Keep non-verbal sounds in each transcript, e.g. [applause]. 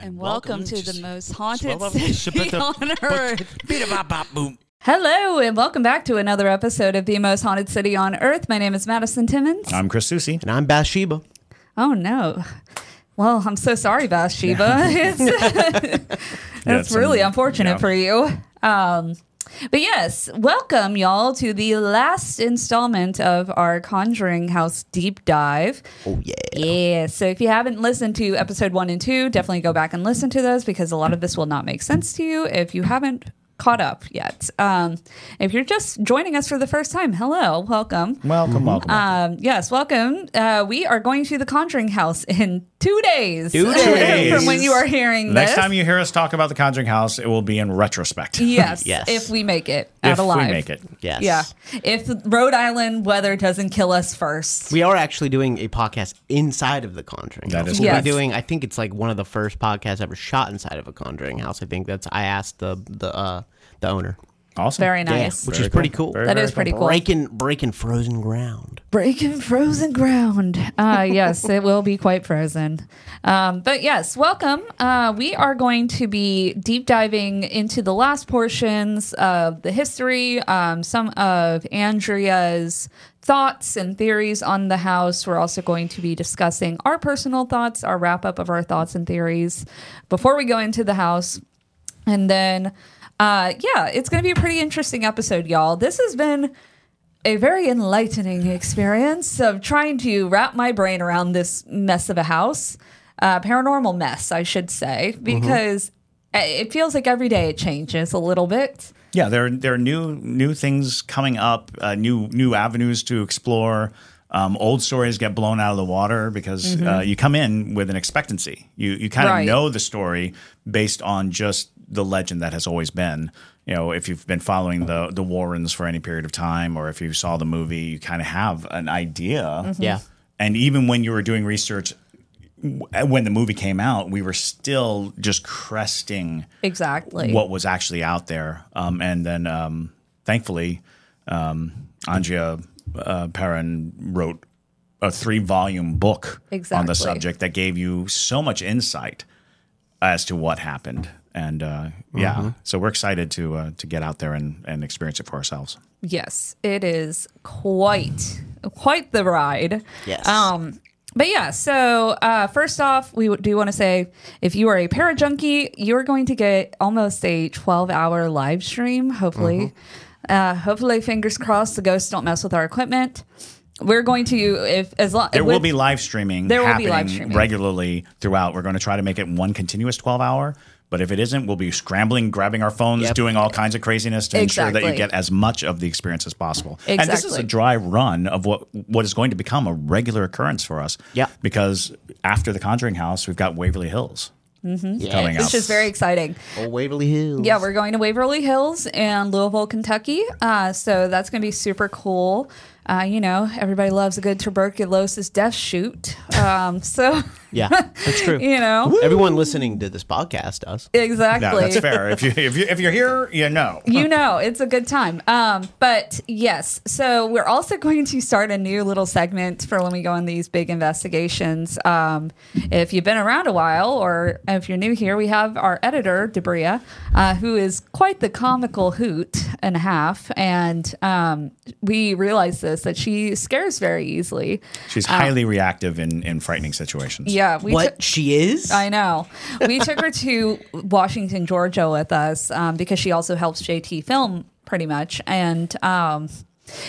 And, welcome, to the most haunted Well, [laughs] city well, on earth. Hello, and welcome back to another episode of the most haunted city on earth. My name is Madison Timmons. I'm Chris Susi. And I'm Bathsheba. Oh no. Well, I'm so sorry, Bathsheba. It's, [laughs] that's some- really unfortunate yeah. for you. Um, but yes, welcome y'all to the last installment of our Conjuring House deep dive. Oh yeah. Yeah. So if you haven't listened to episode one and two, definitely go back and listen to those because a lot of this will not make sense to you if you haven't caught up yet. Um, if you're just joining us for the first time, hello, welcome. Welcome, welcome. Um, yes, welcome. Uh, we are going to the Conjuring House in two days. Two days. from when you are hearing Next this. time you hear us talk about the Conjuring House, it will be in retrospect. [laughs] yes, Yes. if we make it out if alive. we make it. Yes. Yeah, if Rhode Island weather doesn't kill us first. We are actually doing a podcast inside of the Conjuring That House. is We'll Yes. be doing. I think it's like one of the first podcasts ever shot inside of a Conjuring House. I think that's. I asked the the uh, the owner. Awesome. Very Yeah, nice. which Very is pretty cool. cool. Very, That very is pretty cool. cool. Breaking breaking frozen ground. Breaking frozen ground. Uh, [laughs] yes, it will be quite frozen. Um, but yes, welcome. Uh, we are going to be deep diving into the last portions of the history, um, some of Andrea's thoughts and theories on the house. We're also going to be discussing our personal thoughts, our wrap up of our thoughts and theories before we go into the house. And then, uh, yeah, it's going to be a pretty interesting episode, y'all. This has been a very enlightening experience of trying to wrap my brain around this mess of a house, uh, paranormal mess, I should say, because it feels like every day it changes a little bit. Yeah, there there are new new things coming up, uh, new new avenues to explore. Um, old stories get blown out of the water because uh, you come in with an expectancy. You you kind of Right. know the story based on just the legend that has always been. You know, if you've been following the the Warrens for any period of time, or if you saw the movie, you kind of have an idea. Yeah. And even when you were doing research, when the movie came out, we were still just cresting Exactly. what was actually out there. Um, and then, um, thankfully, um, Andrea uh, Perron wrote a three volume book on the subject that gave you so much insight as to what happened. And uh, yeah, so we're excited to uh, to get out there and, and experience it for ourselves. Yes, it is quite quite the ride. Yes. Um, but yeah, so uh, first off, we do want to say if you are a para junkie, you're going to get almost a 12 hour live stream. Hopefully, uh, hopefully, fingers crossed, the ghosts don't mess with our equipment. We're going to if as long There will be live streaming There will be live streaming. regularly throughout. We're going to try to make it one continuous 12 hour. But if it isn't, we'll be scrambling, grabbing our phones, Yep. doing all kinds of craziness to ensure that you get as much of the experience as possible. Exactly. And this is a dry run of what what is going to become a regular occurrence for us. Yeah. Because after the Conjuring House, we've got Waverly Hills Yes. coming up. which is very exciting. Old Waverly Hills. Yeah, we're going to Waverly Hills and Louisville, Kentucky. Uh, so that's going to be super cool. Uh, you know, everybody loves a good tuberculosis death chute. Um, [laughs] so, Yeah, that's true. you know, Everyone listening to this podcast does. [laughs] exactly. No, that's fair. If you if you if you're here, you know. [laughs] you know it's a good time um but yes so we're also going to start a new little segment for when we go on these big investigations um if you've been around a while or if you're new here we have our editor debria uh, who is quite the comical hoot and a half and um we realize this that she scares very easily She's highly reactive in in frightening situations. yeah we what took- she is? I know. We took her to Washington, Georgia with us um, because she also helps JT film pretty much. And um,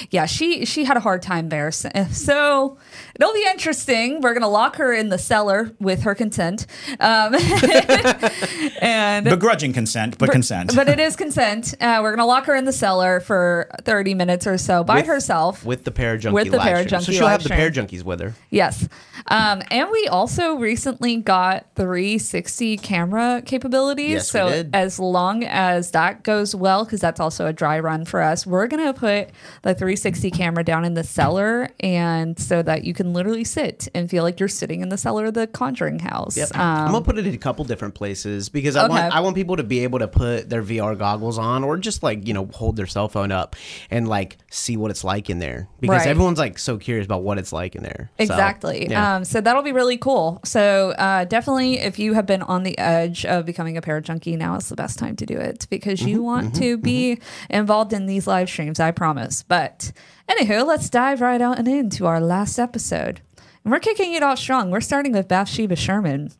yeah, she she had a hard time there. So, so it'll be interesting. We're gonna lock her in the cellar with her consent, um, [laughs] and Begrudging consent, but consent. but it is consent. Uh, we're gonna lock her in the cellar for thirty minutes or so by With- herself. with the Parajunkie With the live stream. Parajunkie So she'll live have the stream. Parajunkies with her. Yes. Um, and we also recently got 360 camera capabilities. Yes, we so did. as long as that goes well, because that's also a dry run for us, we're going to put the 360 camera down in the cellar and so that you can literally sit and feel like you're sitting in the cellar of the Conjuring house. Yep. I'm Um, gonna put it in a couple different places because I want I want people to be able to put their VR goggles on or just like you know hold their cell phone up and like see what it's like in there because Right. everyone's like so curious about what it's like in there. So, Exactly. yeah. Um, so that'll be really cool. So uh, definitely, if you have been on the edge of becoming a parajunkie, now is the best time to do it because Mm-hmm, you want to be involved in these live streams. I promise. But anywho, let's dive right on and into our last episode, and we're kicking it off strong. We're starting with Bathsheba Sherman,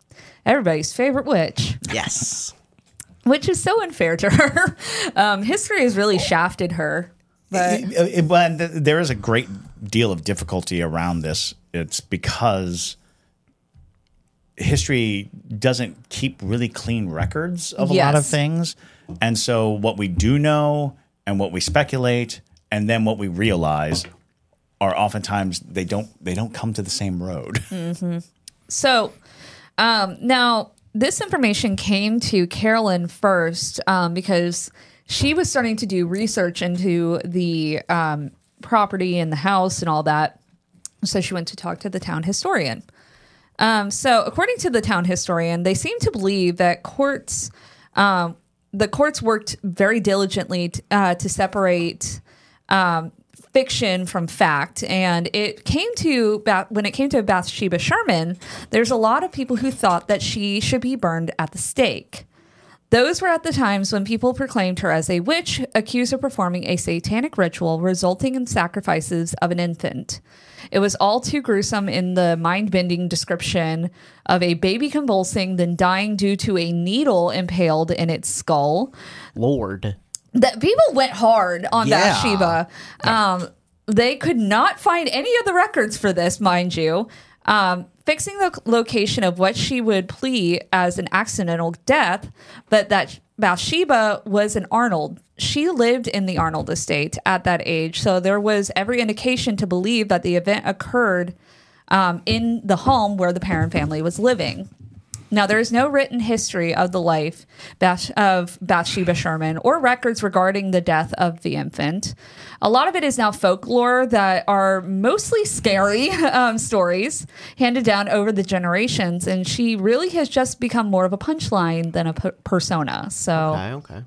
everybody's favorite witch yes. which is so unfair to her. Um, history has really shafted her. But It- it- but there is a great deal of difficulty around this. It's because history doesn't keep really clean records of a lot of things. And so what we do know and what we speculate and then what we realize are oftentimes they don't they don't come to the same road. [laughs] So um, now this information came to Carolyn first um, because she was starting to do research into the um, property and the house and all that. So she went to talk to the town historian. Um, so according to the town historian, they seem to believe that courts, um, the courts worked very diligently t- uh, to separate um, fiction from fact, and it came to when it came to Bathsheba Sherman. There's a lot of people who thought that she should be burned at the stake. Those were at the times when people proclaimed her as a witch, accused of performing a satanic ritual resulting in sacrifices of an infant. It was all too gruesome in the mind bending description of a baby convulsing, then dying due to a needle impaled in its skull Lord. That people went hard on Yeah. Bathsheba. Um, they could not find any of the records for this, mind you. Um, fixing the location of what she would plea as an accidental death, but that Bathsheba was an Arnold. She lived in the Arnold estate at that age, so there was every indication to believe that the event occurred um, in the home where the Perron family was living. Now, there is no written history of the life of Bathsheba Sherman or records regarding the death of the infant. A lot of it is now folklore that are mostly scary [laughs] um, stories handed down over the generations, and she really has just become more of a punchline than a p- persona. So, Okay. Okay.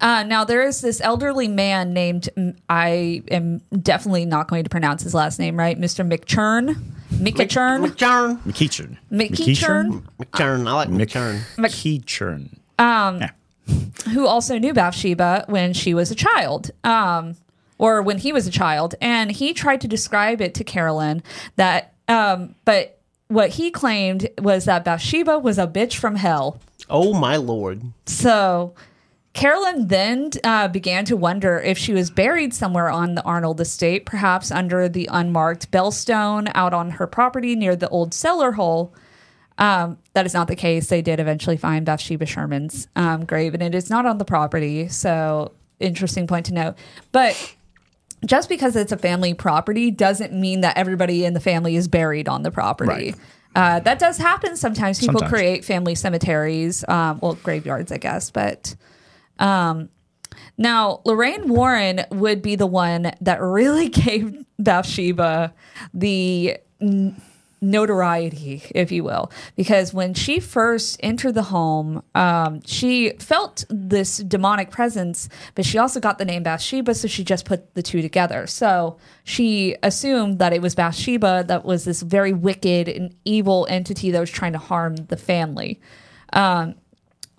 uh, now there is this elderly man named I am definitely not going to pronounce his last name right, Mr. McChurn, McChurn, McChurn. McKeechern. McKeechern? McChurn. I like McChurn. McKeechern. Um, Yeah. who also knew Bathsheba when she was a child, um, or when he was a child, and he tried to describe it to Carolyn that, um, but what he claimed was that Bathsheba was a bitch from hell. Oh my lord. So Carolyn then uh, began to wonder if she was buried somewhere on the Arnold estate, perhaps under the unmarked bellstone out on her property near the old cellar hole. Um, that is not the case. They did eventually find Bathsheba Sherman's um, grave, and it is not on the property. So, interesting point to note. But just because it's a family property doesn't mean that everybody in the family is buried on the property. Right. Uh, that does happen sometimes. People Sometimes. create family cemeteries, um, well, graveyards, I guess. But um, now Lorraine Warren would be the one that really [laughs] gave Bathsheba the n- notoriety, if you will, because when she first entered the home, um, she felt this demonic presence, but she also got the name Bathsheba, so she just put the two together. So she assumed that it was Bathsheba that was this very wicked and evil entity that was trying to harm the family. Um,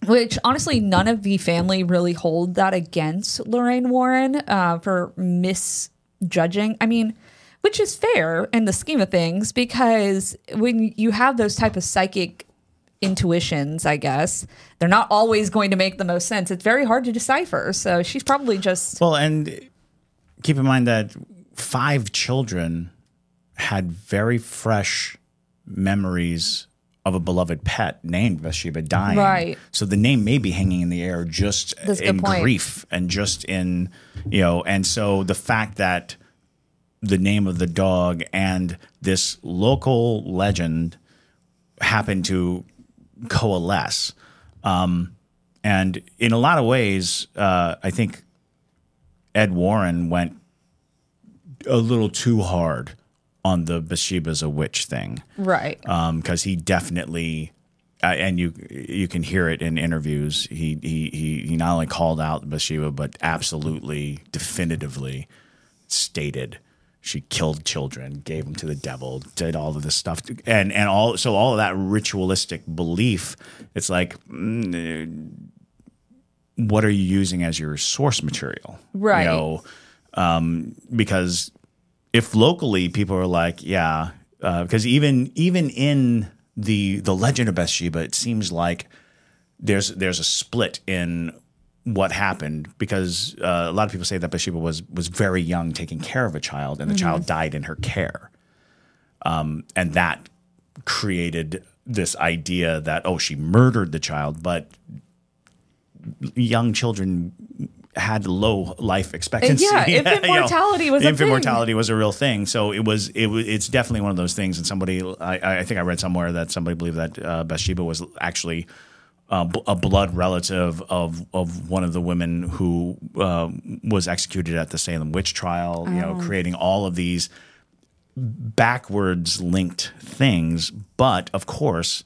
which honestly, none of the family really hold that against Lorraine Warren uh, for misjudging. I mean, which is fair in the scheme of things because when you have those type of psychic intuitions, I guess they're not always going to make the most sense. It's very hard to decipher. So she's probably just Well, and keep in mind that five children had very fresh memories of a beloved pet named Bathsheba dying. Right. So the name may be hanging in the air just That's in grief and just in, you know, and so the fact that the name of the dog and this local legend happened to coalesce. Um, and in a lot of ways, uh, I think Ed Warren went a little too hard on the Bathsheba's a witch thing Right. because he definitely uh, and you you can hear it in interviews. He he he he not only called out Bathsheba, but absolutely definitively stated she killed children, gave them to the devil, did all of this stuff, and and all so all of that ritualistic belief. It's like. mm, what are you using as your source material? Right. You know, um, because if locally people are like, yeah, because even even in the the legend of Bathsheba, it seems like there's there's a split in what happened because uh, a lot of people say that Bathsheba was was very young, taking care of a child, and the child died in her care, um, and that created this idea that oh she murdered the child, but young children had low life expectancy. Yeah, [laughs] infant You know, mortality was a infant thing. mortality was a real thing. So it was it was it's definitely one of those things. And somebody I, I think I read somewhere that somebody believed that uh, Bathsheba was actually uh, b- a blood relative of of one of the women who uh, was executed at the Salem witch trial. You Oh. know, creating all of these backwards linked things. But of course.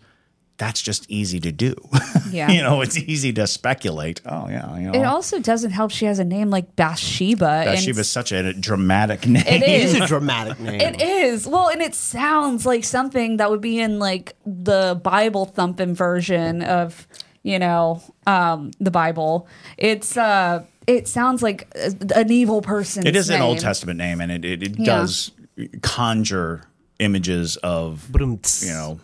That's just easy to do. [laughs] Yeah. you know, it's easy to speculate. Oh yeah, you know. It also doesn't help she has a name like Bathsheba. and Bathsheba's such a dramatic [laughs] name. It It is. is a dramatic name. It is. Well, and it sounds like something that would be in like the Bible thumping version of, you know, um, the Bible. It's uh it sounds like a- an evil person. It is an Old. Testament name, and it, it, it Yeah. does conjure images of, you know,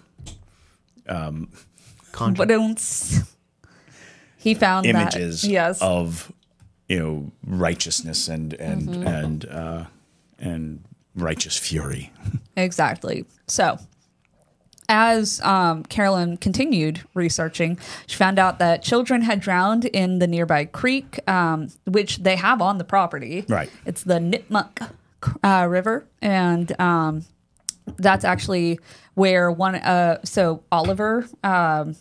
Conjure. But um, he found images that. Yes. of, you know, righteousness and and Mm-hmm. and uh, and righteous fury. Exactly. So, as um, Carolyn continued researching, she found out that children had drowned in the nearby creek, um, which they have on the property. Right. It's the Nipmuc uh, River, and um, that's actually where one. Uh, so Oliver, um,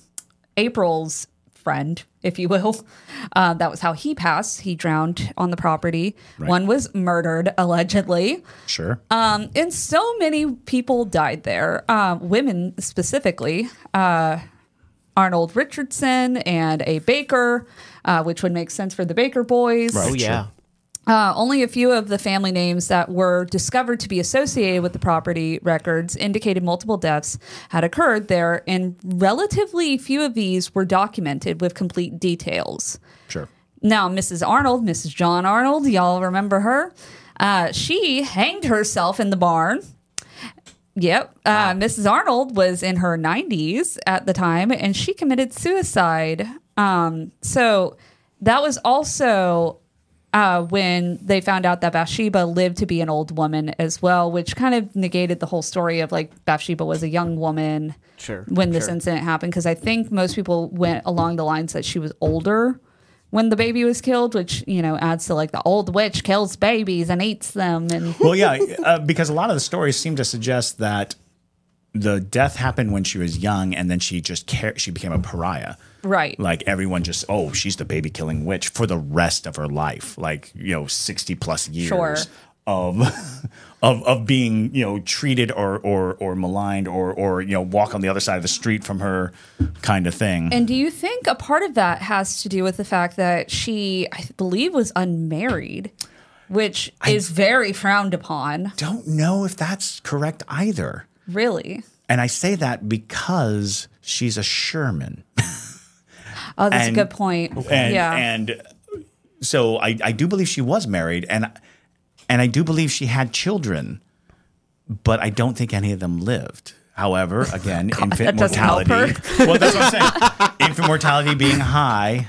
April's friend, if you will, [laughs] uh, that was how he passed. He drowned on the property. One was murdered [laughs] allegedly. Sure. Um, and so many people died there, um, women specifically. Uh, Arnold Richardson and a baker, uh, which would make sense for the Baker boys. Oh yeah. Uh, only a few of the family names that were discovered to be associated with the property records indicated multiple deaths had occurred there, and relatively few of these were documented with complete details. sure. Now, Mrs. Arnold, Mrs. John Arnold, y'all remember her? Uh, she hanged herself in the barn. Yep. Uh, Mrs. Arnold was in her 90s at the time and she committed suicide. Um, so that was also uh, when they found out that Bathsheba lived to be an old woman as well, which kind of negated the whole story of like Bathsheba was a young woman Sure, when this sure. incident happened. Because I think most people went along the lines that she was older when the baby was killed, which you know adds to like the old witch kills babies and eats them, and [laughs] Well, yeah, uh, because a lot of the stories seem to suggest that the death happened when she was young, and then she just car- she became a pariah. Right, Like everyone just, oh, she's the baby killing witch for the rest of her life, like you know, sixty plus years Sure. of [laughs] of of being you know treated or or or maligned or or you know walk on the other side of the street from her, kind of thing. And do you think a part of that has to do with the fact that she, I believe, was unmarried, which is very frowned upon? Don't know if that's correct either. Really? And I say that because she's a Sherman. [laughs] Oh, that's And- a good point. and yeah. and so I, I do believe she was married and and I do believe she had children, but I don't think any of them lived. However, [laughs] again, infant that doesn't help mortality. [laughs] Well, that's what I'm saying. infant mortality being high.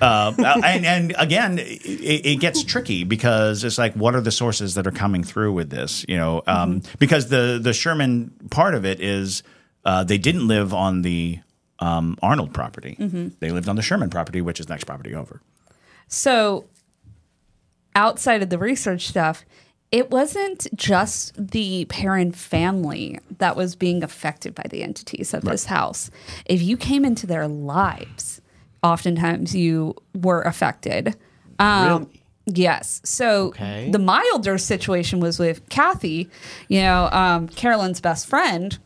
Uh, and and again, it, it gets tricky because it's like, what are the sources that are coming through with this? You know, um, because the the Sherman part of it is uh, they didn't live on the um, Arnold property; they lived on the Sherman property, which is next property over. So, outside of the research stuff, it wasn't just the Perron family that was being affected by the entities of this house. If you came into their lives, oftentimes you were affected. Um, Really? Yes. So Okay. the milder situation was with Kathy, you know, um, Carolyn's best friend.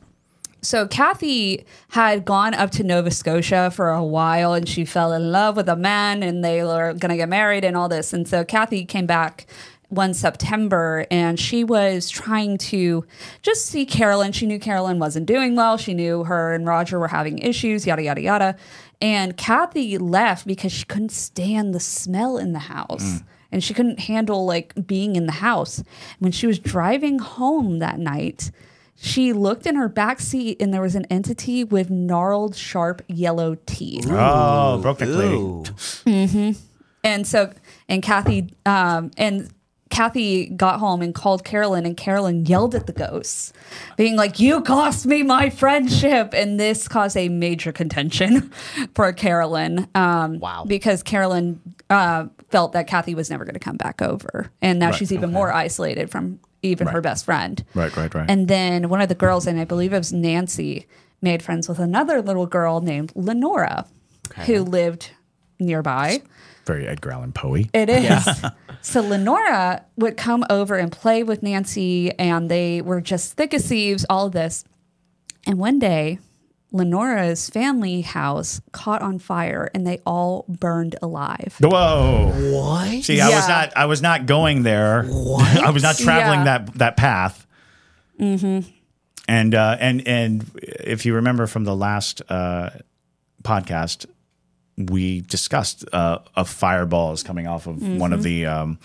So Kathy had gone up to Nova Scotia for a while and she fell in love with a man and they were going to get married and all this. And so Kathy came back one September and she was trying to just see Carolyn. She knew Carolyn wasn't doing well. She knew her and Roger were having issues, yada, yada, yada. And Kathy left because she couldn't stand the smell in the house mm. and she couldn't handle like being in the house. When she was driving home that night, she looked in her back seat and there was an entity with gnarled, sharp yellow teeth. Oh, broke neck lady. Ooh. And so, and Kathy, um, and Kathy got home and called Carolyn, and Carolyn yelled at the ghosts, being like, You cost me my friendship. And this caused a major contention [laughs] for Carolyn. Um, Wow. Because Carolyn uh, felt that Kathy was never going to come back over. And now Right, she's even more isolated from even her best friend. Right, right, right. And then one of the girls, and I believe it was Nancy, made friends with another little girl named Lenora, who lived nearby. Very Edgar Allan Poe. It is. [laughs] so Lenora would come over and play with Nancy, and they were just thick as thieves, all of this. And one day, Lenora's family house caught on fire and they all burned alive. Whoa. What? See, I was not. I was not going there. [laughs] I was not traveling Yeah. that that path. Mm-hmm. And uh, and and if you remember from the last uh, podcast, we discussed uh, of fireballs coming off of one of the um,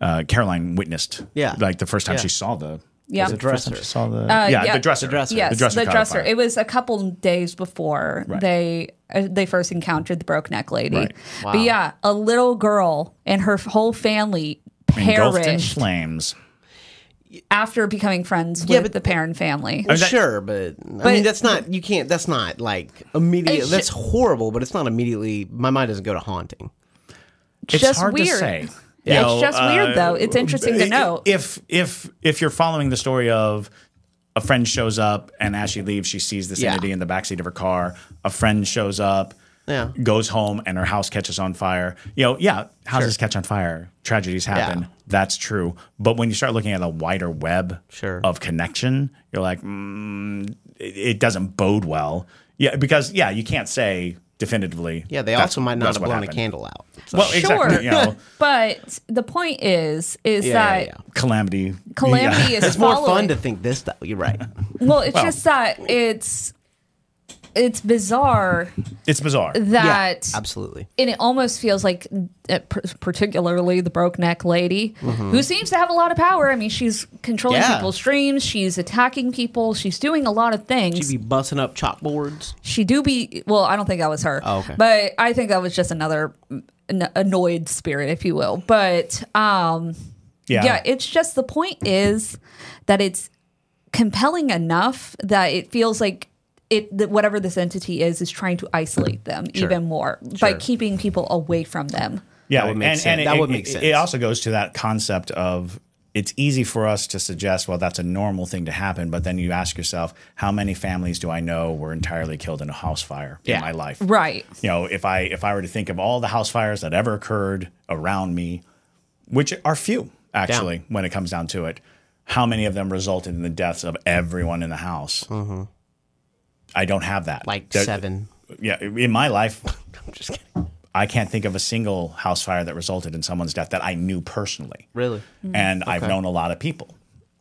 uh, Carolyn witnessed. Yeah. like the first time Yeah. she saw the. Yeah. the Dresser. She saw the. Uh, yeah, yeah. the dresser. The dresser. Yes, The dresser. the dresser. It was a couple days before Right. they uh, they first encountered the broke neck lady. Right. But yeah, a little girl and her whole family Engulfed in perished flames. after becoming friends Yeah, with but- the Perron family. Well, that- sure, but, I mean that's not you can't that's not like immediate. That's ju- horrible, but it's not immediately. My mind doesn't go to haunting. It's just hard weird. to say. It's know, just weird, though. It's interesting to know. If if if you're following the story of a friend shows up and as she leaves, she sees this Yeah. entity in the backseat of her car. A friend shows up, Yeah. goes home, and her house catches on fire. You know, yeah, houses catch on fire, tragedies happen. Yeah. That's true. But when you start looking at a wider web Sure. of connection, you're like, mm, it, it doesn't bode well. Yeah, because yeah, you can't say definitively. Yeah, they also might not have what blown a candle out. So- Well, exactly. Sure. You know, [laughs] but the point is, is Yeah, that yeah, yeah. calamity. calamity Yeah. is it's more fun to think this stuff. You're right. Well, it's Well- just that it's it's bizarre It's bizarre. that yeah, absolutely. and it almost feels like uh, particularly the broke neck lady who seems to have a lot of power i mean she's controlling Yeah. people's dreams she's attacking people she's doing a lot of things She'd be busting up chalkboards. she do be well i don't think that was her Oh, okay. but i think that was just another an annoyed spirit if you will but um Yeah. yeah it's just the point is that it's compelling enough that it feels like it that whatever this entity is is trying to isolate them even more by keeping people away from them Yeah, That would make and, sense. and That it, would make it- sense. It also goes to that concept of it's easy for us to suggest, well, that's a normal thing to happen, but then you ask yourself, how many families do I know were entirely killed in a house fire Yeah. in my life? right You know, if I if I were to think of all the house fires that ever occurred around me, which are few actually, when it comes down to it, how many of them resulted in the deaths of everyone in the house? Mm-hmm. I don't have that. Like There- seven. Yeah, in my life, [laughs] I'm just kidding. I can't think of a single house fire that resulted in someone's death that I knew personally. Really? And I've known a lot of people.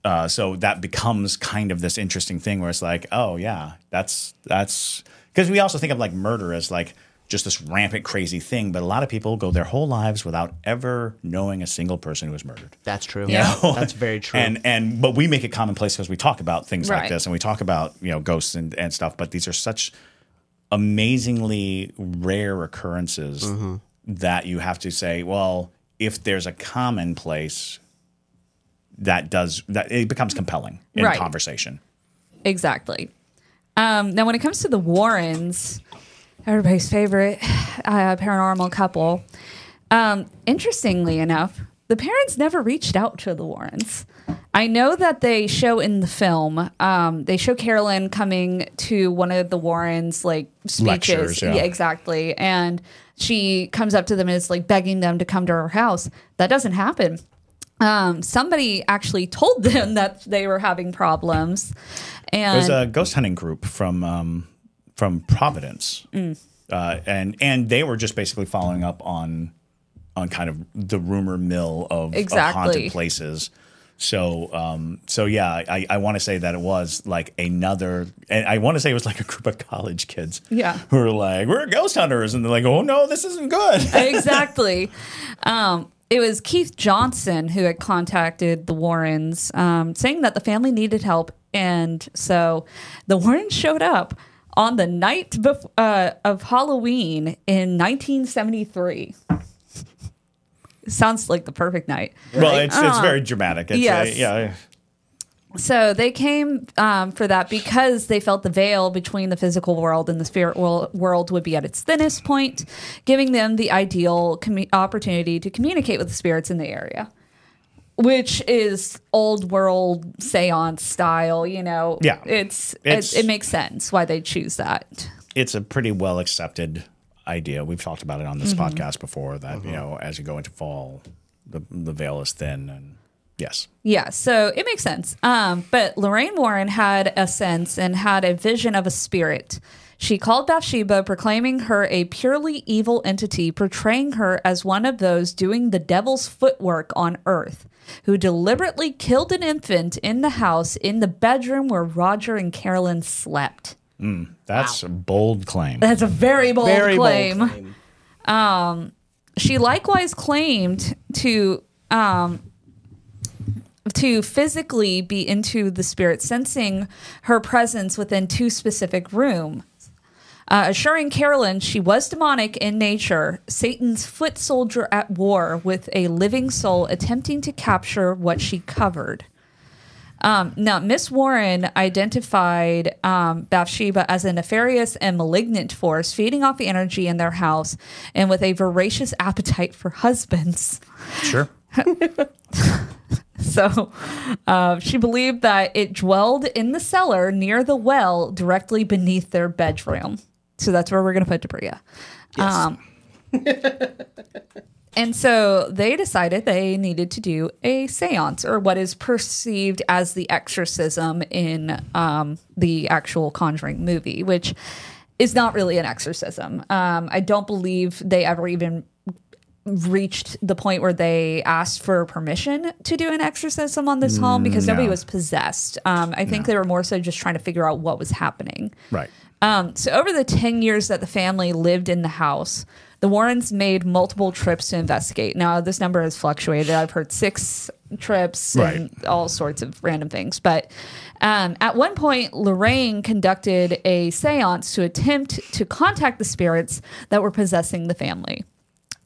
Uh, so that becomes kind of this interesting thing where it's like, oh yeah, that's that's because we also think of like murder as like just this rampant crazy thing, but a lot of people go their whole lives without ever knowing a single person who was murdered. That's true. Yeah. [laughs] That's very true. And and but we make it commonplace because we talk about things like this and we talk about you know ghosts and, and stuff. But these are such amazingly rare occurrences that you have to say, well, if there's a commonplace, that does that it becomes compelling in Right. conversation. Exactly. Um, now, when it comes to the Warrens, everybody's favorite [sighs] uh, paranormal couple, um, interestingly enough, the parents never reached out to the Warrens. I know that they show in the film, um, they show Carolyn coming to one of the Warrens' like speeches. Lectures, yeah. exactly. And she comes up to them and is like begging them to come to her house. That doesn't happen. Um, somebody actually told [laughs] them that they were having problems. And There's a ghost hunting group from um, from Providence, Mm. uh, and and they were just basically following up on on kind of the rumor mill of, of haunted places. So um, so yeah, I, I want to say that it was like another, and I want to say it was like a group of college kids, Yeah. who were like, we're ghost hunters, and they're like, oh no, this isn't good. [laughs] exactly. Um, it was Keith Johnson who had contacted the Warrens, um, saying that the family needed help, and so the Warrens showed up on the night bef- uh, of Halloween in 1973. Sounds like the perfect night. well, it's it's Uh, very dramatic. It's, yes. uh, yeah. So they came um, for that because they felt the veil between the physical world and the spirit world, world would be at its thinnest point, giving them the ideal commu- opportunity to communicate with the spirits in the area, which is old world seance style. You know, Yeah. it's, It's- it, it makes sense why they choose that. it's a pretty well accepted idea. We've talked about it on this podcast before that, you know, as you go into fall, the, the veil is thin and yes. Yeah, so it makes sense. Um, but Lorraine Warren had a sense and had a vision of a spirit. She called Bathsheba, proclaiming her a purely evil entity, portraying her as one of those doing the devil's footwork on earth, who deliberately killed an infant in the house in the bedroom where Roger and Carolyn slept. That's a bold claim. That's a very bold Very claim. bold claim. she likewise claimed to um to physically be into the spirit sensing her presence within two specific rooms uh, assuring carolyn she was demonic in nature satan's foot soldier at war with a living soul attempting to capture what she covered um, now, Miss Warren identified um, Bathsheba as a nefarious and malignant force, feeding off the energy in their house and with a voracious appetite for husbands. Sure. [laughs] So uh, she believed that it dwelled in the cellar near the well directly beneath their bedroom. So that's where we're going to put Debria. Um, [laughs] and so they decided they needed to do a seance or what is perceived as the exorcism in um, the actual Conjuring movie, which is not really an exorcism. Um, I don't believe they ever even reached the point where they asked for permission to do an exorcism on this home because nobody no. was possessed. Um, I think they were more so just trying to figure out what was happening. Right. Um, so over the 10 years that the family lived in the house, the Warrens made multiple trips to investigate. Now, this number has fluctuated. I've heard six trips and all sorts of random things. But um, at one point, Lorraine conducted a seance to attempt to contact the spirits that were possessing the family.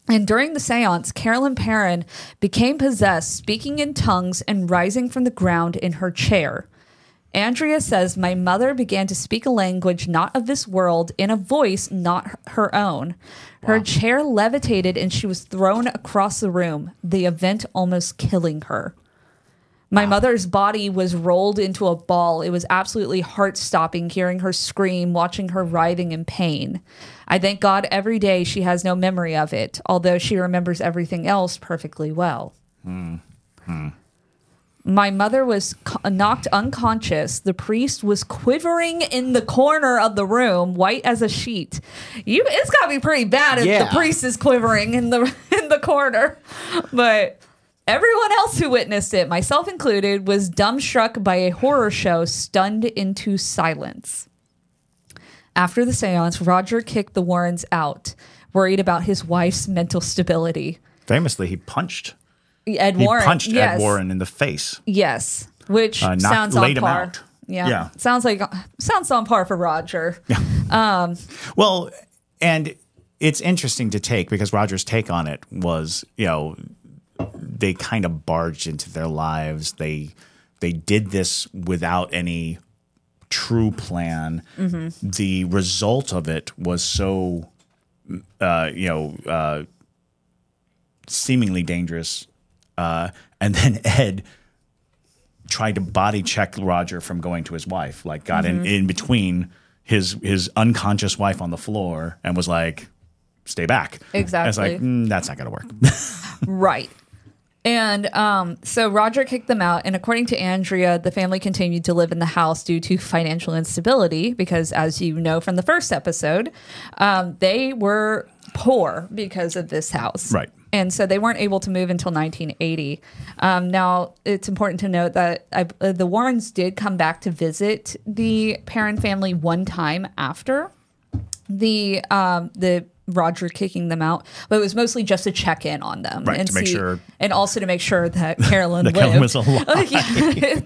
And during the seance, Carolyn Perron became possessed, speaking in tongues and rising from the ground in her chair. Andrea says, My mother began to speak a language not of this world in a voice not her own. Her chair levitated and she was thrown across the room, the event almost killing her. My mother's body was rolled into a ball. It was absolutely heart stopping hearing her scream, watching her writhing in pain. I thank God every day she has no memory of it, although she remembers everything else perfectly well. Hmm. Hmm. My mother was co- knocked unconscious. The priest was quivering in the corner of the room, white as a sheet. You, it's got to be pretty bad if Yeah. the priest is quivering in the [laughs] in the corner. But everyone else who witnessed it, myself included, was dumbstruck by a horror show, stunned into silence. After the seance, Roger kicked the Warrens out, worried about his wife's mental stability. Famously, he punched. Ed He Warren, punched yes. Ed Warren in the face. Yes, which Uh, knocked- sounds on par. Yeah. Yeah. sounds like sounds on par for Roger. Yeah. Well, and it's interesting to take because Roger's take on it was, you know, they kind of barged into their lives. They they did this without any true plan. The result of it was so, uh, you know, uh, seemingly dangerous. Uh, and then [laughs] Ed tried to body check Roger from going to his wife, like got in, in between his his unconscious wife on the floor and was like, "Stay back." And it's Exactly. like mm, that's not gonna work. [laughs] Right. And um, so Roger kicked them out. And according to Andrea, the family continued to live in the house due to financial instability because, as you know from the first episode, um, they were poor because of this house. Right. And so they weren't able to move until 1980. Um, now, it's important to note that I, uh, the Warrens did come back to visit the Perron family one time after the um the Roger kicking them out, but it was mostly just to check in on them Right, and to make sure- and also to make sure that [laughs] Carolyn that lived. was alive. [laughs] Yeah,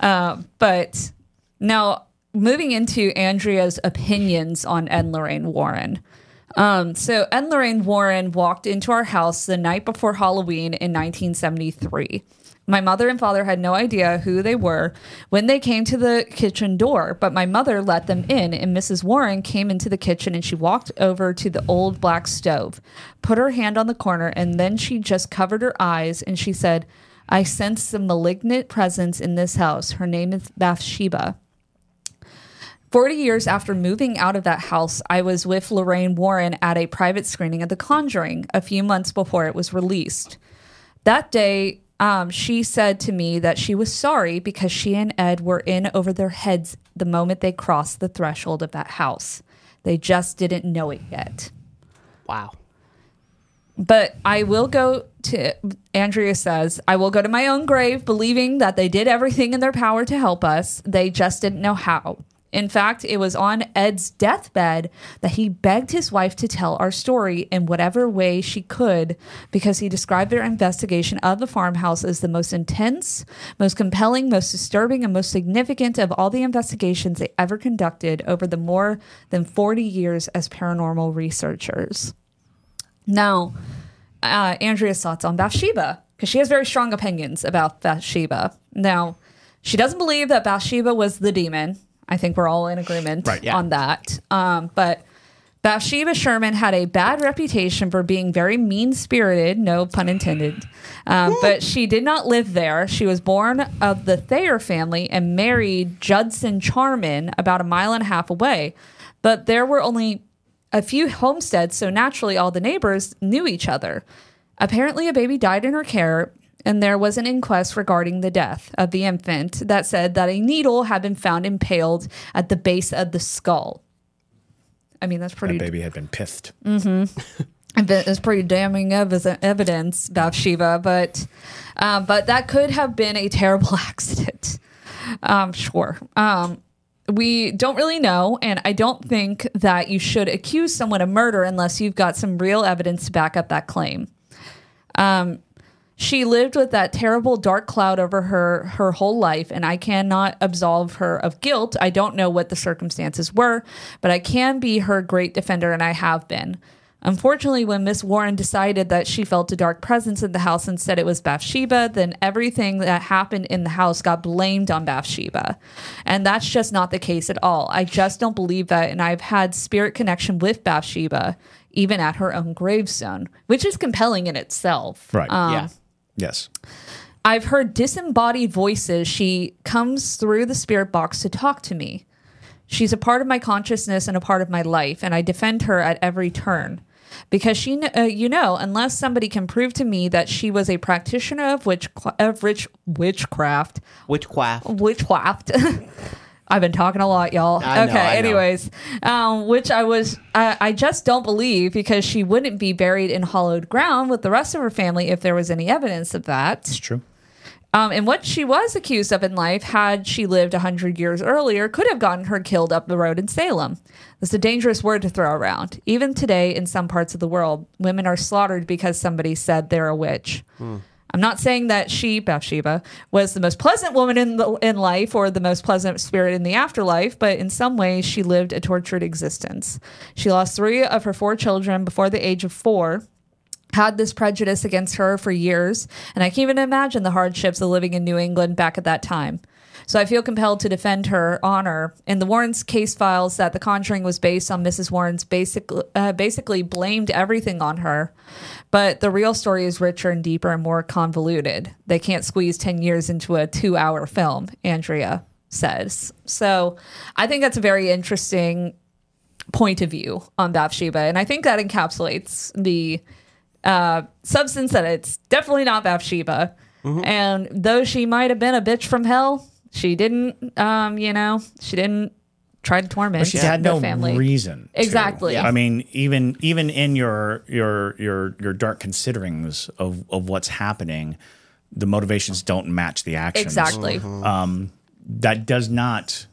um, but now moving into Andrea's opinions on Ed and Lorraine Warren. Um, so Ed and Lorraine Warren walked into our house the night before Halloween in 1973. My mother and father had no idea who they were when they came to the kitchen door, but my mother let them in, and Mrs. Warren came into the kitchen and she walked over to the old black stove, put her hand on the corner, and then she just covered her eyes and she said, I sense some malignant presence in this house. Her name is Bathsheba. 40 years after moving out of that house, I was with Lorraine Warren at a private screening of The Conjuring a few months before it was released. That day, um, she said to me that she was sorry because she and Ed were in over their heads the moment they crossed the threshold of that house. They just didn't know it yet. Wow. But I will go to, Andrea says, I will go to my own grave believing that they did everything in their power to help us. They just didn't know how. In fact, it was on Ed's deathbed that he begged his wife to tell our story in whatever way she could because he described their investigation of the farmhouse as the most intense, most compelling, most disturbing, and most significant of all the investigations they ever conducted over the more than 40 years as paranormal researchers. Now, uh, Andrea's thoughts on Bathsheba, because she has very strong opinions about Bathsheba. Now, she doesn't believe that Bathsheba was the demon. I think we're all in agreement Right, yeah. on that. Um, but Bathsheba Sherman had a bad reputation for being very mean spirited, no pun intended. Um, but she did not live there. She was born of the Thayer family and married Judson Sherman about a mile and a half away. But there were only a few homesteads, so naturally all the neighbors knew each other. Apparently, a baby died in her care, and there was an inquest regarding the death of the infant that said that a needle had been found impaled at the base of the skull. I mean, that's pretty. That baby had been pithed. It's [laughs] pretty damning ev- evidence, Bathsheba, but um, but that could have been a terrible [laughs] accident. Um, sure. Um, we don't really know, and I don't think that you should accuse someone of murder unless you've got some real evidence to back up that claim. Um, she lived with that terrible dark cloud over her her whole life and i cannot absolve her of guilt i don't know what the circumstances were but i can be her great defender and i have been unfortunately when miss warren decided that she felt a dark presence in the house and said it was bathsheba then everything that happened in the house got blamed on bathsheba and that's just not the case at all i just don't believe that and i've had spirit connection with bathsheba even at her own gravestone which is compelling in itself Right. Um, yeah. Yes. I've heard disembodied voices. She comes through the spirit box to talk to me. She's a part of my consciousness and a part of my life, and I defend her at every turn. Because she, uh, you know, unless somebody can prove to me that she was a practitioner of witch, of rich, witchcraft, Witchcraft. witchcraft. [laughs] I've been talking a lot, y'all. I know, okay, I know. anyways, um, which I was, I, I just don't believe because she wouldn't be buried in hollowed ground with the rest of her family if there was any evidence of that. It's true. Um, and what she was accused of in life, had she lived 100 years earlier, could have gotten her killed up the road in Salem. That's a dangerous word to throw around. Even today, in some parts of the world, women are slaughtered because somebody said they're a witch. I'm I'm not saying that she, Bathsheba, was the most pleasant woman in the in life or the most pleasant spirit in the afterlife, but in some ways she lived a tortured existence. She lost three of her four children before the age of four had this prejudice against her for years, and I can't even imagine the hardships of living in New England back at that time. So I feel compelled to defend her honor. In the Warrens' case files, that The Conjuring was based on Mrs. Warren's basic, uh, basically blamed everything on her. But the real story is richer and deeper and more convoluted. They can't squeeze 10 years into a two hour film, Andrea says. So I think that's a very interesting point of view on Bathsheba. And I think that encapsulates the uh, substance that it's definitely not Bathsheba. And though she might have been a bitch from hell, she didn't, um, you know, she didn't try to torment But she had no family. reason. to. Exactly. I mean, even even in your your your your dark considerings of of what's happening, the motivations don't match the actions. Exactly. That does not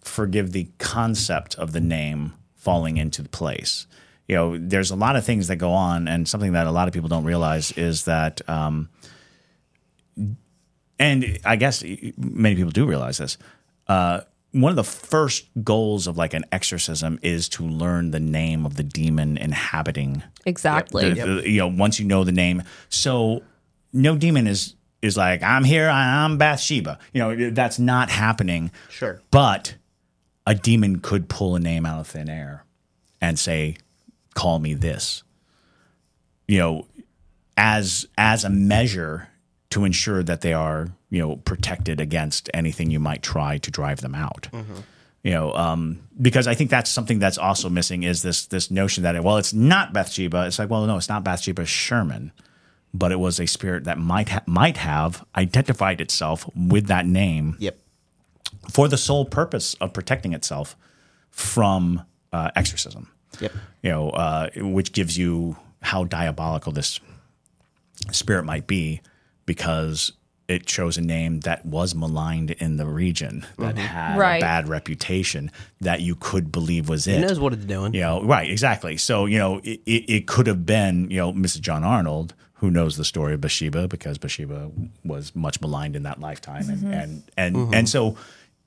forgive the concept of the name falling into place. You know, there's a lot of things that go on, and something that a lot of people don't realize is that. Um, and I guess many people do realize this. Uh, one of the first goals of like an exorcism is to learn the name of the demon inhabiting. Exactly. the- the- you know, once you know the name, so no demon is is like I'm here. I'm Bathsheba. You know, that's not happening. Sure. but a demon could pull a name out of thin air and say, "Call me this." You know, as as a measure to ensure that they are you know protected against anything you might try to drive them out. You know, um, because I think that's something that's also missing is this this notion that well, it's not Bathsheba. It's like well, no, it's not Bathsheba Sherman, but it was a spirit that might ha- might have identified itself with that name Yep. for the sole purpose of protecting itself from uh, exorcism. Yep. You know, uh, which gives you how diabolical this spirit might be, because it chose a name that was maligned in the region that mm-hmm. had Right. a bad reputation that you could believe was it. It knows what it's doing. You know, right, exactly. So, you know, it, it, it could have been, you know, Mrs. John Arnold, who knows the story of Bathsheba because Bathsheba was much maligned in that lifetime. And, mm-hmm. and, and, mm-hmm. and so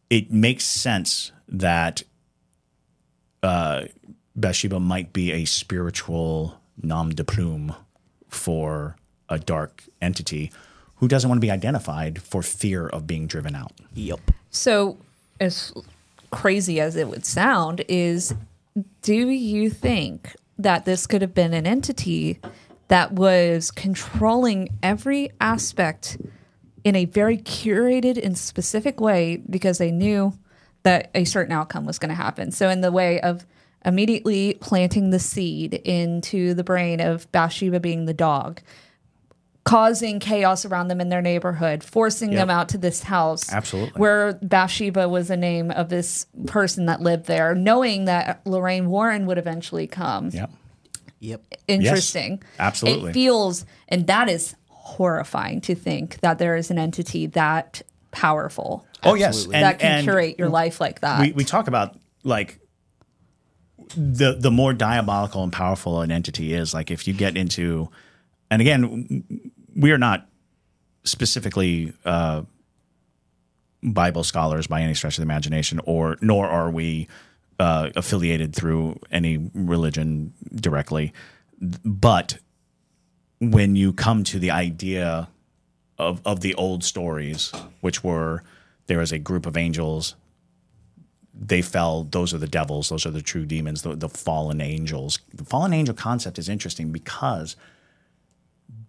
it makes sense that uh, Bathsheba might be a spiritual nom de plume for a dark entity who doesn't want to be identified for fear of being driven out. Yep. So, as crazy as it would sound, is do you think that this could have been an entity that was controlling every aspect in a very curated and specific way because they knew that a certain outcome was going to happen? So, in the way of immediately planting the seed into the brain of Bathsheba being the dog, causing chaos around them in their neighborhood, forcing them out to this house. Absolutely. Where Bathsheba was the name of this person that lived there, knowing that Lorraine Warren would eventually come. Yeah. Yep. Interesting. absolutely. It feels, and that is horrifying to think that there is an entity that powerful Oh, yes. Absolutely. And, that can and curate your life like that. we, we talk about like the the more diabolical and powerful an entity is like if you get into and again we are not specifically uh, bible scholars by any stretch of the imagination or nor are we uh, affiliated through any religion directly but when you come to the idea of, of the old stories which were there is a group of angels they fell. Those are the devils. Those are the true demons, the, the fallen angels. The fallen angel concept is interesting because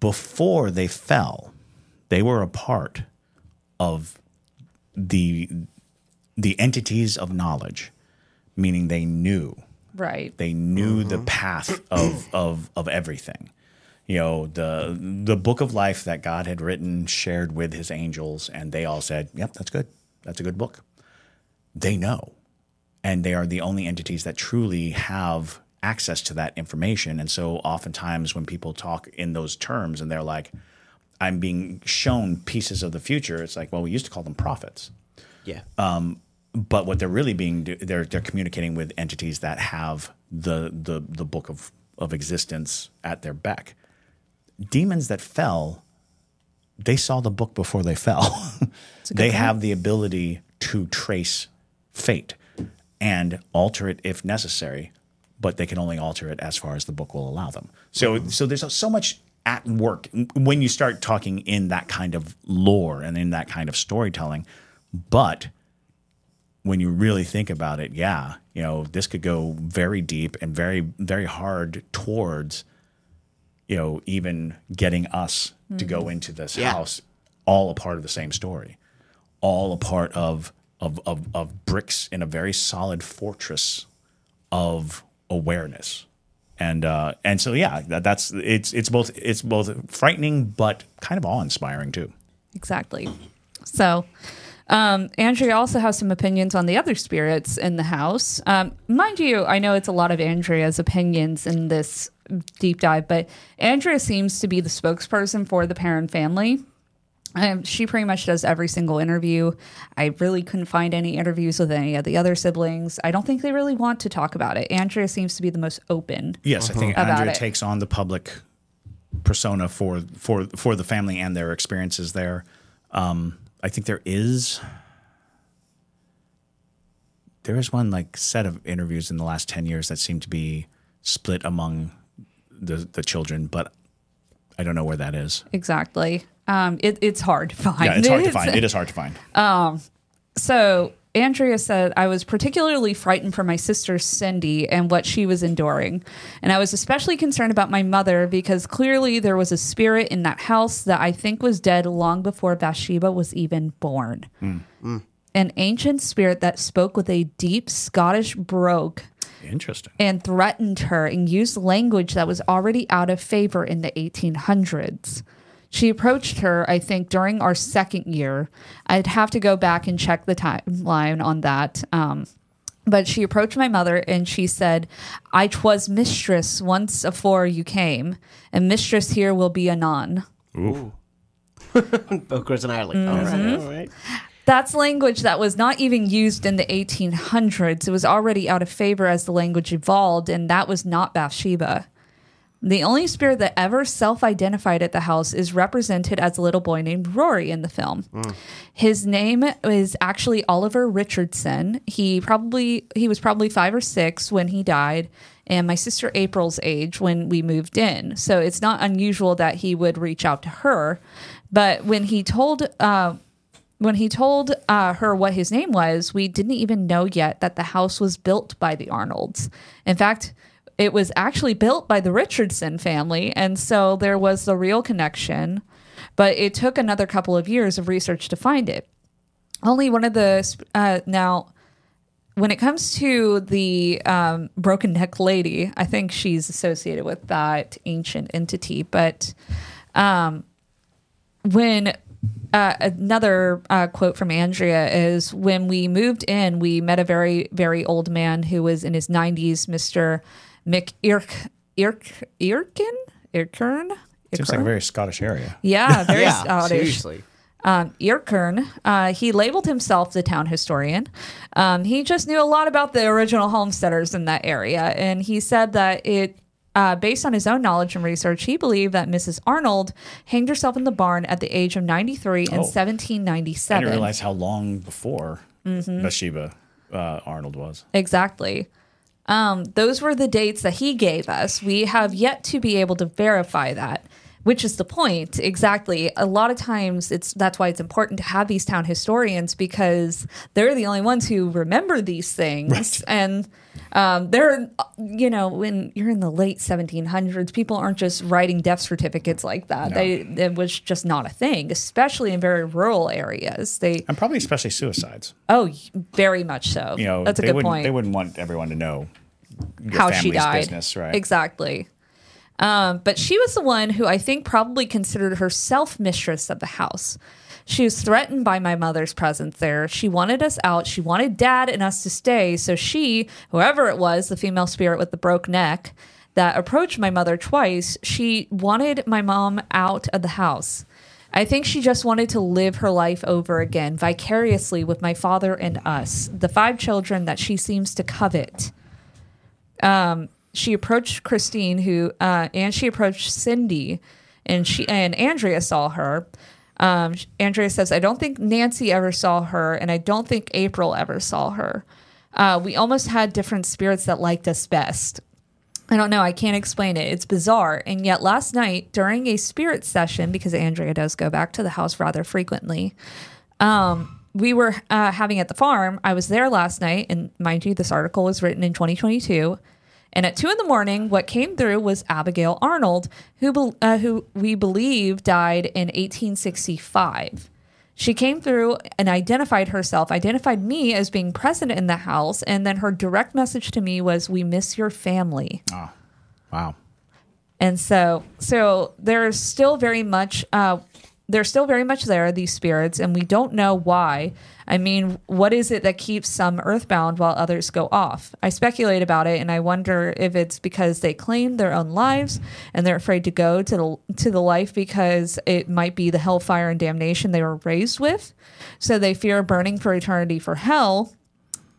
before they fell, they were a part of the the entities of knowledge, meaning they knew right. they knew the mm-hmm. path of, of of everything. You know, the the book of life that God had written, shared with his angels, and they all said, Yep, that's good. That's a good book. They know. And they are the only entities that truly have access to that information. And so oftentimes when people talk in those terms and they're like, I'm being shown pieces of the future, it's like, well, we used to call them prophets Yeah. Um, but what they're really being they're they're communicating with entities that have the the the book of of existence at their beck. Demons that fell they saw the book before they fell. [laughs] they have the ability to trace fate and alter it if necessary, but they can only alter it as far as the book will allow them. So, so there's so much at work when you start talking in that kind of lore and in that kind of storytelling. But when you really think about it, yeah, you know, this could go very deep and very, very hard towards, you know, even getting us to go mm. into this Yeah. house, all a part of the same story, all a part of of of, of bricks in a very solid fortress of awareness. And uh, and so yeah, that, that's it's it's both it's both frightening but kind of awe inspiring too. Exactly. So, um, Andrea also has some opinions on the other spirits in the house. Um, mind you, I know it's a lot of Andrea's opinions in this deep dive, but Andrea seems to be the spokesperson for the Perron family. Um, she pretty much does every single interview. I really couldn't find any interviews with any of the other siblings. I don't think they really want to talk about it. Andrea seems to be the most open. Yes, I think Andrea it. takes on the public persona for for for the family and their experiences there. Um, I think there is there is one like set of interviews in the last ten years that seem to be split among the the children, but I don't know where that is. Exactly. Um, it, it's hard to find. Yeah, it's hard to [laughs] find. It is hard to find. Um, so Andrea said, I was particularly frightened for my sister Cindy and what she was enduring. And I was especially concerned about my mother because clearly there was a spirit in that house that I think was dead long before Bathsheba was even born. Mm. Mm. An ancient spirit that spoke with a deep Scottish brogue Interesting. and threatened her and used language that was already out of favor in the 1800s. She approached her, I think, during our second year. I'd have to go back and check the timeline on that. Um, but she approached my mother and she said, I twas mistress once afore you came, and mistress here will be anon. [laughs] Both Chris and I are like, Mm-hmm. all right. That's language that was not even used in the 1800s. It was already out of favor as the language evolved, and that was not Bathsheba. The only spirit that ever self identified at the house is represented as a little boy named Rory in the film. His name is actually Oliver Richardson. He probably he was probably 5 or 6 when he died and my sister April's age when we moved in. So it's not unusual that he would reach out to her. But when he told uh, when he told uh, her what his name was, we didn't even know yet that the house was built by the Arnolds. In fact, it was actually built by the Richardson family, and so there was the real connection. But it took another couple of years of research to find it. Only one of the uh, now, when it comes to the um, broken neck lady, I think she's associated with that ancient entity. But um, when uh, another uh, quote from Andrea is when we moved in, we met a very, very old man who was in his 90s, Mr. Mick Irk, Irk, Irkin? Irkern? Seems like a very Scottish area. Yeah, [laughs] very Yeah, Scottish seriously. um, Irkern, uh, he labeled himself the town historian. Um, he just knew a lot about the original homesteaders in that area, and he said that it, uh, based on his own knowledge and research, he believed that Mrs. Arnold hanged herself in the barn at the age of 93 in Oh. I 1797. didn't realize how long before Mm-hmm. Bathsheba uh, Arnold was. Exactly. Um, those were the dates that he gave us. We have yet to be able to verify that, which is the point. Exactly. A lot of times, it's that's why it's important to have these town historians because they're the only ones who remember these things, and um, they're you know when you're in the late 1700s, people aren't just writing death certificates like that. They it was just not a thing, especially in very rural areas. They And probably especially suicides. oh very much so. You know, that's a good point They wouldn't want everyone to know your how she died. business, right? Exactly. Um, but she was the one who I think probably considered herself mistress of the house. She was threatened by my mother's presence there. She wanted us out. She wanted dad and us to stay. So she, whoever it was, the female spirit with the broke neck that approached my mother twice, she wanted my mom out of the house. I think she just wanted to live her life over again, vicariously with my father and us, the five children that she seems to covet she approached Christine, who uh, and she approached Cindy, and she and Andrea saw her. Um, Andrea says, I don't think Nancy ever saw her, and I don't think April ever saw her. Uh, we almost had different spirits that liked us best. I don't know. I can't explain it. It's bizarre. And yet, last night during a spirit session, because Andrea does go back to the house rather frequently, um, we were uh, having at the farm. I was there last night, and mind you, this article was written in 2022. And at two in the morning, what came through was Abigail Arnold, who uh, who we believe died in 1865. She came through and identified herself, identified me as being present in the house, and then her direct message to me was, "We miss your family." Wow. And so, so there's still very much, uh, they're still very much there, these spirits, and we don't know why. I mean, what is it that keeps some earthbound while others go off? I speculate about it, and I wonder if it's because they claim their own lives and they're afraid to go to the to the life because it might be the hellfire and damnation they were raised with, so they fear burning for eternity for hell,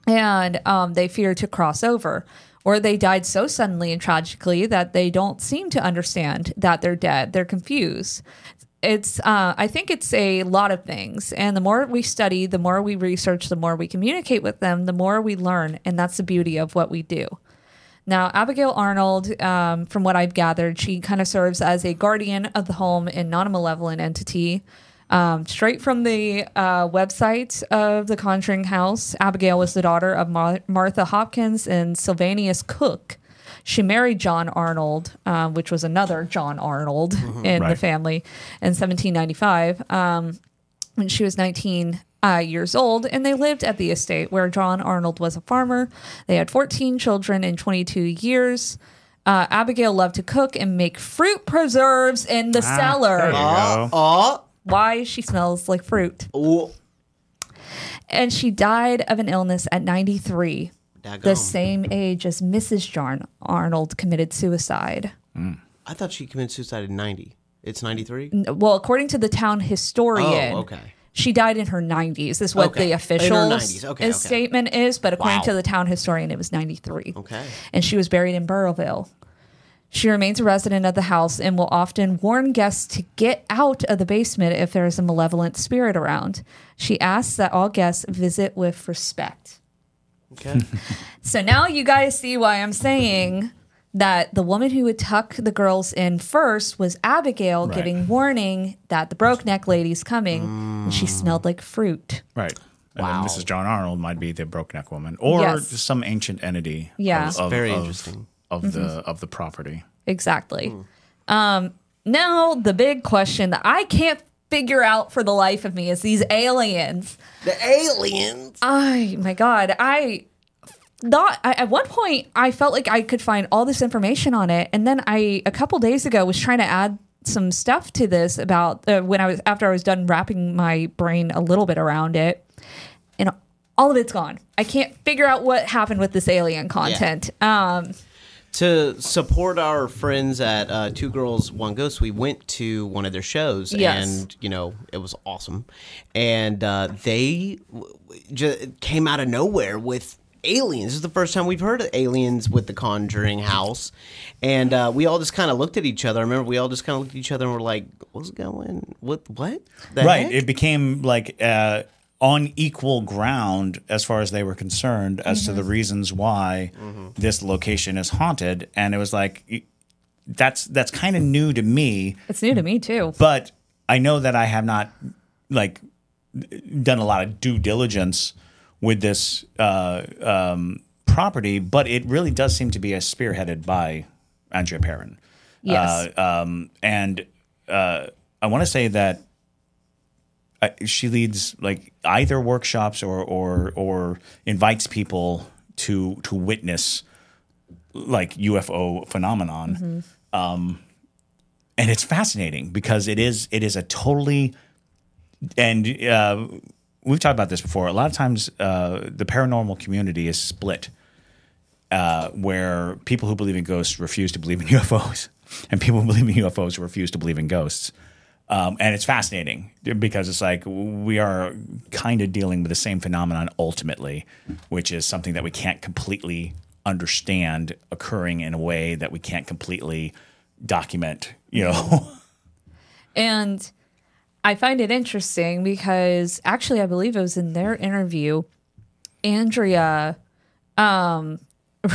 and um, they fear to cross over. Or they died so suddenly and tragically that they don't seem to understand that they're dead. They're confused. It's, uh, I think it's a lot of things. And the more we study, the more we research, the more we communicate with them, the more we learn. And that's the beauty of what we do. Now, Abigail Arnold, um, from what I've gathered, she kind of serves as a guardian of the home and not a malevolent entity. Um, straight from the uh, website of the Conjuring House, Abigail was the daughter of Mar- Martha Hopkins and Sylvanus Cook. She married John Arnold, um, which was another John Arnold [laughs] in the family, in 1795. Um, when she was 19 uh, years old, and they lived at the estate where John Arnold was a farmer. They had 14 children in 22 years. Uh, Abigail loved to cook and make fruit preserves in the cellar. there you go. Oh, Why she smells like fruit. oh. And she died of an illness at 93, the same age as Mrs. John Arnold committed suicide. Mm. I thought she committed suicide in 90. It's 93? Well, according to the town historian, Oh, okay. she died in her 90s, is what Okay. the her official 90s. Okay, okay. statement is. But according Wow. to the town historian, it was 93. Okay. And she was buried in Burrillville. She remains a resident of the house and will often warn guests to get out of the basement if there is a malevolent spirit around. She asks that all guests visit with respect. Okay. [laughs] So now you guys see why I'm saying that the woman who would tuck the girls in first was Abigail, Right. giving warning that the broke neck lady's coming, and she smelled like fruit. Right. And Wow. then Mrs. John Arnold might be the broke neck woman, or Yes. some ancient entity. Yeah. of, of, Very of- interesting. Of the of the property. Exactly. Um, now the big question that I can't figure out for the life of me is these aliens. the aliens. I my God, I thought I, at one point I felt like I could find all this information on it, and then I a couple days ago was trying to add some stuff to this about uh, when I was after I was done wrapping my brain a little bit around it, and all of it's gone. I can't figure out what happened with this alien content. Um, to support our friends at uh, Two Girls One Ghost, we went to one of their shows, Yes. and you know it was awesome. And uh, they w- w- ju- came out of nowhere with aliens. This is the first time we've heard of aliens with the Conjuring House, and uh, we all just kind of looked at each other. I remember we all just kind of looked at each other and were like, "What's going? What? What? The right. heck?" It became like uh, on equal ground as far as they were concerned as to the reasons why this location is haunted, and it was like that's that's kind of new to me, it's new to me too. but I know that I have not like done a lot of due diligence with this uh, um, property, but it really does seem to be a spearheaded by Andrea Perron. Yes. Uh, um, and uh, I want to say that uh, she leads like either workshops or or or invites people to to witness like UFO phenomenon. Um, and it's fascinating because it is it is a totally and uh, we've talked about this before. A lot of times, uh, the paranormal community is split, uh, where people who believe in ghosts refuse to believe in [laughs] UFOs, and people who believe in UFOs refuse to believe in ghosts. Um, and it's fascinating because it's like we are kind of dealing with the same phenomenon ultimately, which is something that we can't completely understand occurring in a way that we can't completely document. You know, [laughs] And I find it interesting because actually, I believe it was in their interview, Andrea um, [laughs]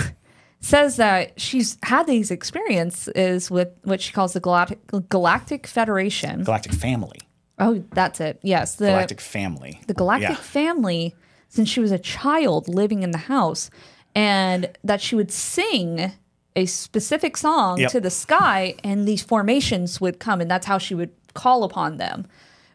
says that she's had these experiences with what she calls the Galactic, Galactic Federation. Galactic family. Oh, that's it. Yes, the Galactic family. the Galactic Yeah. family since she was a child living in the house, and that she would sing a specific song Yep. to the sky, and these formations would come, and that's how she would call upon them.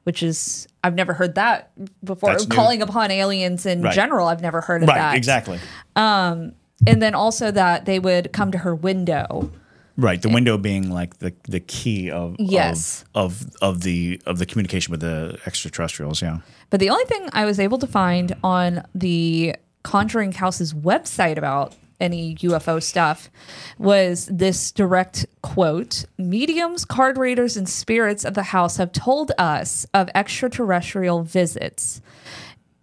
Which is I've never heard that before. That's new. Calling upon aliens in Right. general, I've never heard of Right, that. exactly. Um, And then also that they would come to her window. Right, the window being like the the key of Yes. of, of of the of the communication with the extraterrestrials. Yeah, But the only thing I was able to find on the Conjuring House's website about any UFO stuff was this direct quote Mediums, card readers, and spirits of the house have told us of extraterrestrial visits.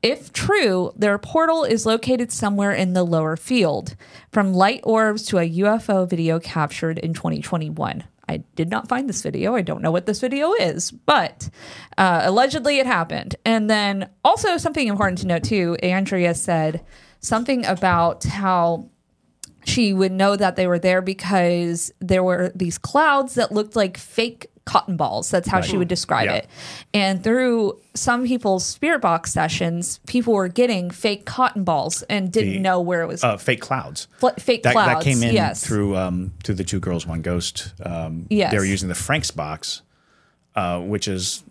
If true, their portal is located somewhere in the lower field, from light orbs to a UFO video captured in 2021. I did not find this video. I don't know what this video is, but uh, allegedly it happened. And then also something important to note too, Andrea said something about how she would know that they were there because there were these clouds that looked like fake cotton balls. That's how she would describe Yeah. it. And through some people's spirit box sessions, people were getting fake cotton balls and didn't The- know where it was. uh, fake clouds. Fl- fake that, clouds. that came in yes. through um, through the two girls one ghost. Um, Yes. they were using the Frank's box, uh, which is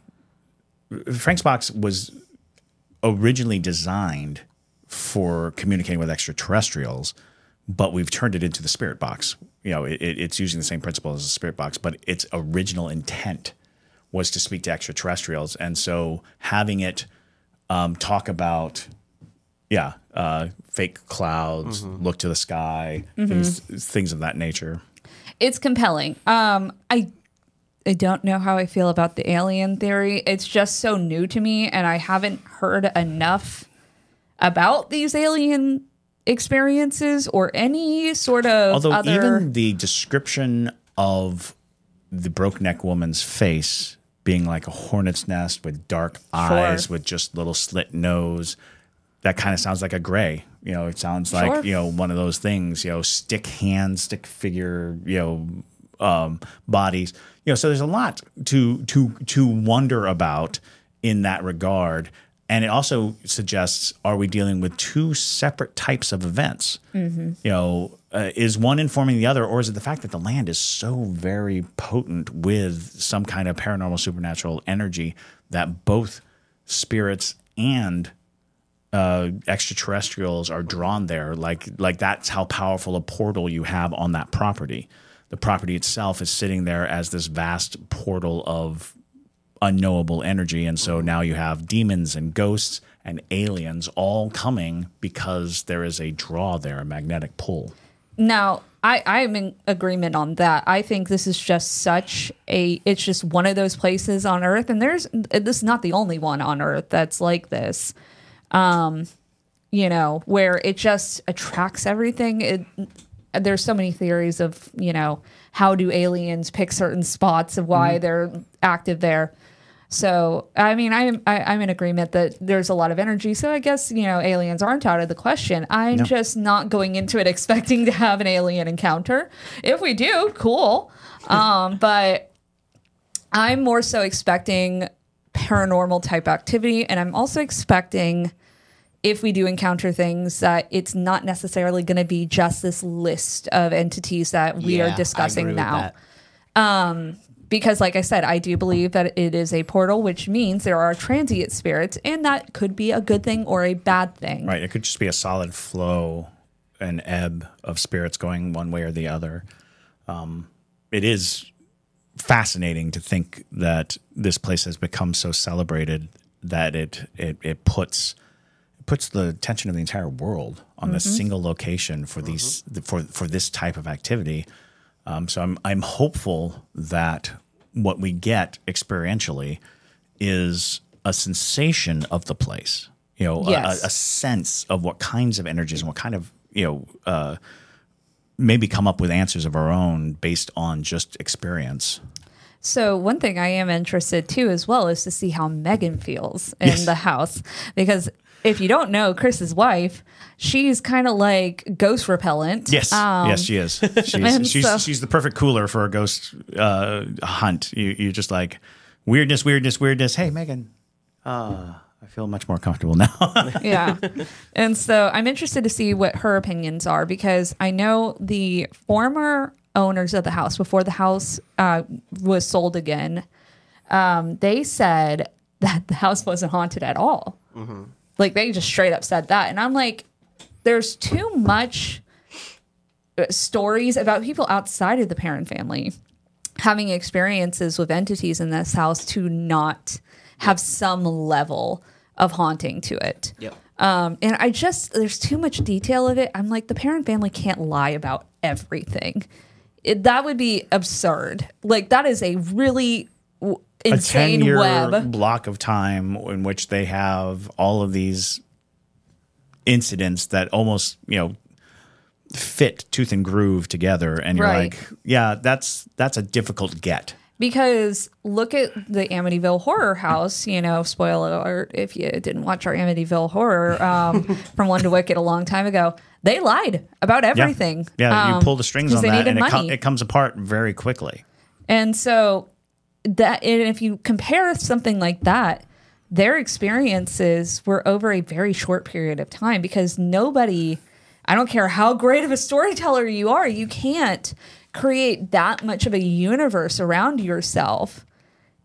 Frank's box was originally designed for communicating with extraterrestrials, but we've turned it into the spirit box. You know, it, it- it's using the same principle as a spirit box, but its original intent was to speak to extraterrestrials, and so having it um, talk about yeah, uh, fake clouds, look to the sky, things, things of that nature. it's compelling. Um, I I don't know how I feel about the alien theory. It's just so new to me, and I haven't heard enough about these alien experiences or any sort of Although other. even the description of the broke neck woman's face being like a hornet's nest with dark eyes, with just little slit nose, that kind of sounds like a gray. You know, it sounds like you know one of those things. You know, stick hand, stick figure. You know, um, bodies. You know, so there's a lot to to to wonder about in that regard. And it also suggests: Are we dealing with two separate types of events? You know, uh, is one informing the other, or is it the fact that the land is so very potent with some kind of paranormal, supernatural energy that both spirits and uh, extraterrestrials are drawn there. Like like that's how powerful a portal you have on that property. The property itself is sitting there as this vast portal of unknowable energy, and so now you have demons and ghosts and aliens all coming because there is a draw there, a magnetic pull. Now, I, I'm in agreement on that. I think this is just such a, it's just one of those places on Earth. And there's, this is not the only one on Earth that's like this, um, you know, where it just attracts everything. It, there's so many theories of, you know, how do aliens pick certain spots of why they're active there. So, I mean, I'm I, I'm in agreement that there's a lot of energy. So, I guess you know, aliens aren't out of the question. I'm No. just not going into it [laughs] expecting to have an alien encounter. If we do, cool. Um, [laughs] but I'm more so expecting paranormal type activity, and I'm also expecting if we do encounter things that it's not necessarily going to be just this list of entities that we Yeah, are discussing now that. Because like i said i do believe that it is a portal which means there are transient spirits and that could be a good thing or a bad thing Right. It could just be a solid flow, an ebb of spirits going one way or the other. Um, it is fascinating to think that this place has become so celebrated that it it, it puts it puts the attention of the entire world on this single location for these for for this type of activity. Um, so I'm I'm hopeful that what we get experientially is a sensation of the place. You know, a- Yes. a, a sense of what kinds of energies and what kind of you know uh, maybe come up with answers of our own based on just experience. So one thing I am interested too as well is to see how Megan feels in Yes. the house because if you don't know Chris's wife, she's kind of like ghost repellent. Yes, Um, yes, she is. [laughs] She's she's, so- she's the perfect cooler for a ghost uh, hunt. You you're just like weirdness, weirdness, weirdness. Hey, Megan, uh, I feel much more comfortable now. [laughs] yeah. And so I'm interested to see what her opinions are because I know the former owners of the house before the house uh, was sold again, um, they said that the house wasn't haunted at all. Like they just straight up said that. And I'm like, there's too much uh, stories about people outside of the Perron family having experiences with entities in this house to not have some level of haunting to it. Yep. Um, and I just there's too much detail of it. I'm like the Perron family can't lie about everything. It, that would be absurd. Like that is a really w- a insane 10 year web. block of time in which they have all of these incidents that almost you know fit tooth and groove together and you're Right. like yeah that's that's a difficult get Because look at the Amityville Horror House. You know, spoiler alert if you didn't watch our Amityville Horror um, [laughs] from One to Wicked a long time ago. They lied about everything. yeah you um, pull the strings on that and it, com- it comes apart very quickly And so that and if you compare something like that, their experiences were over a very short period of time because nobody I don't care how great of a storyteller you are, you can't create that much of a universe around yourself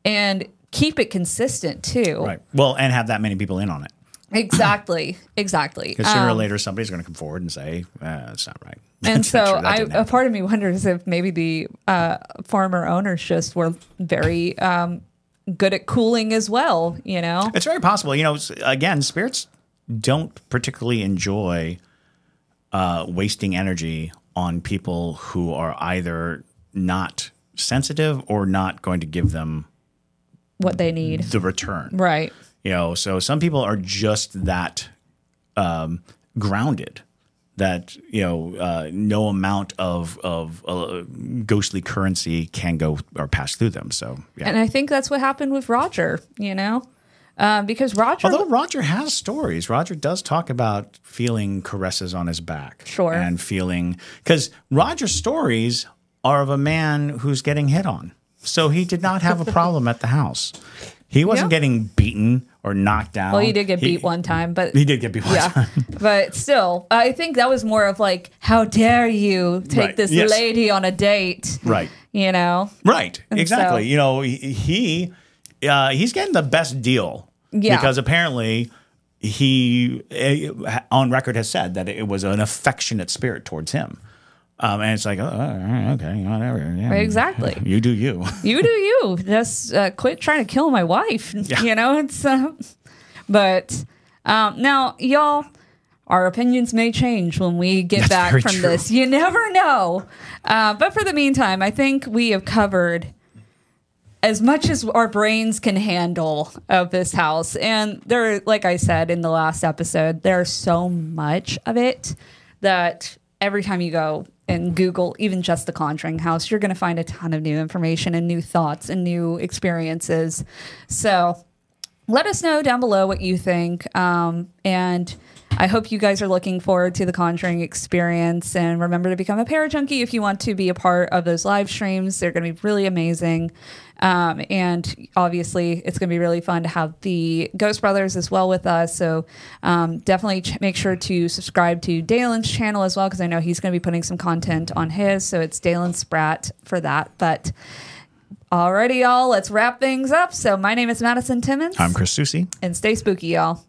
and keep it consistent too. right well and have that many people in on it Exactly. Exactly. [clears throat] because sooner or Um, later somebody's going to come forward and say uh, that's not right and so I, a part of me wonders if maybe the uh, farmer owners just were very um, good at cooling as well. You know, It's very possible. You know, again, spirits don't particularly enjoy uh, wasting energy on people who are either not sensitive or not going to give them what they need, the return. right? You know, so some people are just that um, grounded that you know uh, no amount of of uh, ghostly currency can go or pass through them. So yeah. And I think that's what happened with Roger. You know, uh, because Roger, Although Roger has stories, Roger does talk about feeling caresses on his back. Sure. And feeling, because Roger's stories are of a man who's getting hit on. So he did not have a problem at the house. He wasn't Yeah. getting beaten or knocked down. well, he did get beat one time, but He did get beat one yeah, time. [laughs] but still, I think that was more of like, how dare you take Right. this Yes. lady on a date? Right. You know, Right. And exactly. so- you know, he, he uh, he's getting the best deal. Yeah. Because apparently he uh, on record has said that it was an affectionate spirit towards him. Um, and it's like, oh, okay, whatever. yeah. Exactly. [laughs] You do you. you do you. Just uh, quit trying to kill my wife. [laughs] You know, it's. Uh, but um, now, y'all, our opinions may change when we get That's back from true. this. You never know. Uh, but for the meantime, I think we have covered as much as our brains can handle of this house. And there, like I said in the last episode, there's so much of it that every time you go and Google even just the Conjuring House, you're going to find a ton of new information and new thoughts and new experiences. So let us know down below what you think. Um, and I hope you guys are looking forward to the Conjuring experience. And remember to become a para junkie if you want to be a part of those live streams. They're going to be really amazing. Um, and obviously, it's going to be really fun to have the Ghost Brothers as well with us. So um, definitely ch- make sure to subscribe to Dalen's channel as well, because I know he's going to be putting some content on his. So it's Dalen Spratt for that. But alrighty, y'all, let's wrap things up. So my name is Madison Timmons. I'm Chris Susi. And stay spooky, y'all.